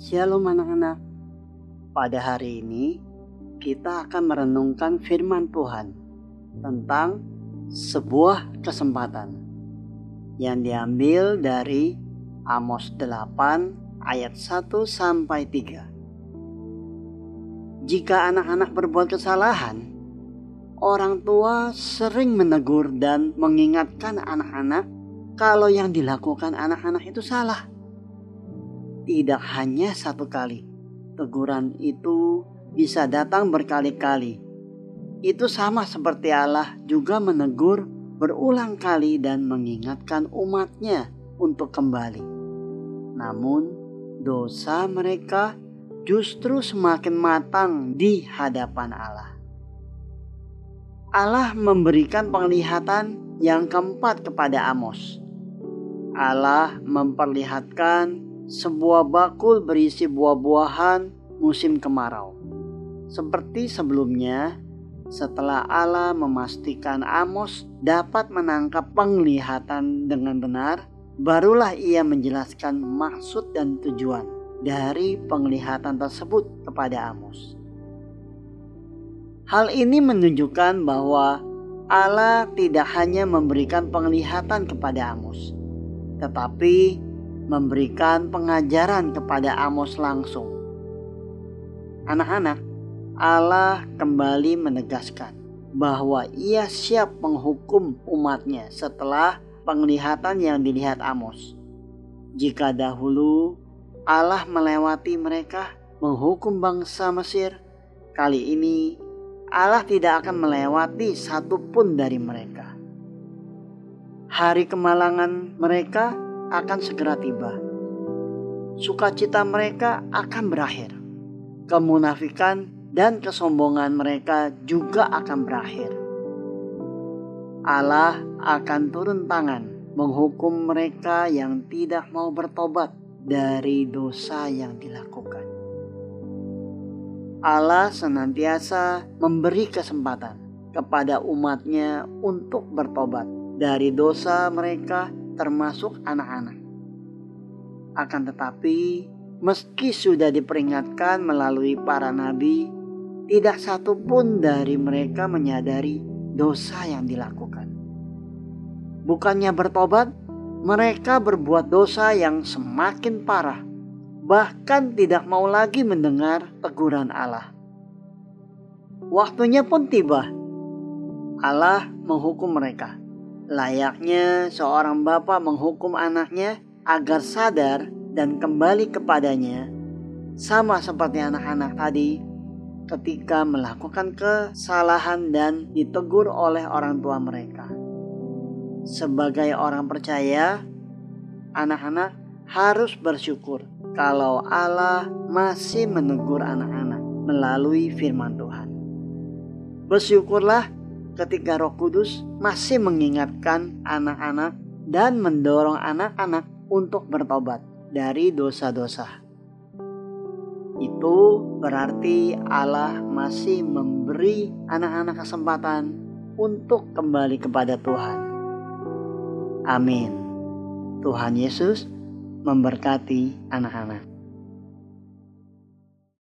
Shalom anak-anak. Pada hari ini kita akan merenungkan firman Tuhan tentang sebuah kesempatan yang diambil dari Amos 8 ayat 1 sampai 3. Jika anak-anak berbuat kesalahan, orang tua sering menegur dan mengingatkan anak-anak kalau yang dilakukan anak-anak itu salah. Tidak hanya satu kali, teguran itu bisa datang berkali-kali. Itu sama seperti Allah juga menegur berulang kali dan mengingatkan umatnya untuk kembali. Namun, dosa mereka justru semakin matang di hadapan Allah. Allah memberikan penglihatan yang keempat kepada Amos Allah memperlihatkan sebuah bakul berisi buah-buahan musim kemarau. Seperti sebelumnya, setelah Allah memastikan Amos dapat menangkap penglihatan dengan benar, barulah ia menjelaskan maksud dan tujuan dari penglihatan tersebut kepada Amos. Hal ini menunjukkan bahwa Allah tidak hanya memberikan penglihatan kepada Amos, tetapi memberikan pengajaran kepada Amos langsung. Anak-anak, Allah kembali menegaskan bahwa ia siap menghukum umatnya setelah penglihatan yang dilihat Amos. Jika dahulu Allah melewati mereka menghukum bangsa Mesir, kali ini Allah tidak akan melewati satupun dari mereka hari kemalangan mereka akan segera tiba. Sukacita mereka akan berakhir. Kemunafikan dan kesombongan mereka juga akan berakhir. Allah akan turun tangan menghukum mereka yang tidak mau bertobat dari dosa yang dilakukan. Allah senantiasa memberi kesempatan kepada umatnya untuk bertobat dari dosa mereka termasuk anak-anak. Akan tetapi, meski sudah diperingatkan melalui para nabi, tidak satu pun dari mereka menyadari dosa yang dilakukan. Bukannya bertobat, mereka berbuat dosa yang semakin parah, bahkan tidak mau lagi mendengar teguran Allah. Waktunya pun tiba. Allah menghukum mereka Layaknya seorang bapak menghukum anaknya agar sadar dan kembali kepadanya, sama seperti anak-anak tadi ketika melakukan kesalahan dan ditegur oleh orang tua mereka. Sebagai orang percaya, anak-anak harus bersyukur kalau Allah masih menegur anak-anak melalui firman Tuhan. Bersyukurlah ketika Roh Kudus masih mengingatkan anak-anak dan mendorong anak-anak untuk bertobat dari dosa-dosa. Itu berarti Allah masih memberi anak-anak kesempatan untuk kembali kepada Tuhan. Amin. Tuhan Yesus memberkati anak-anak.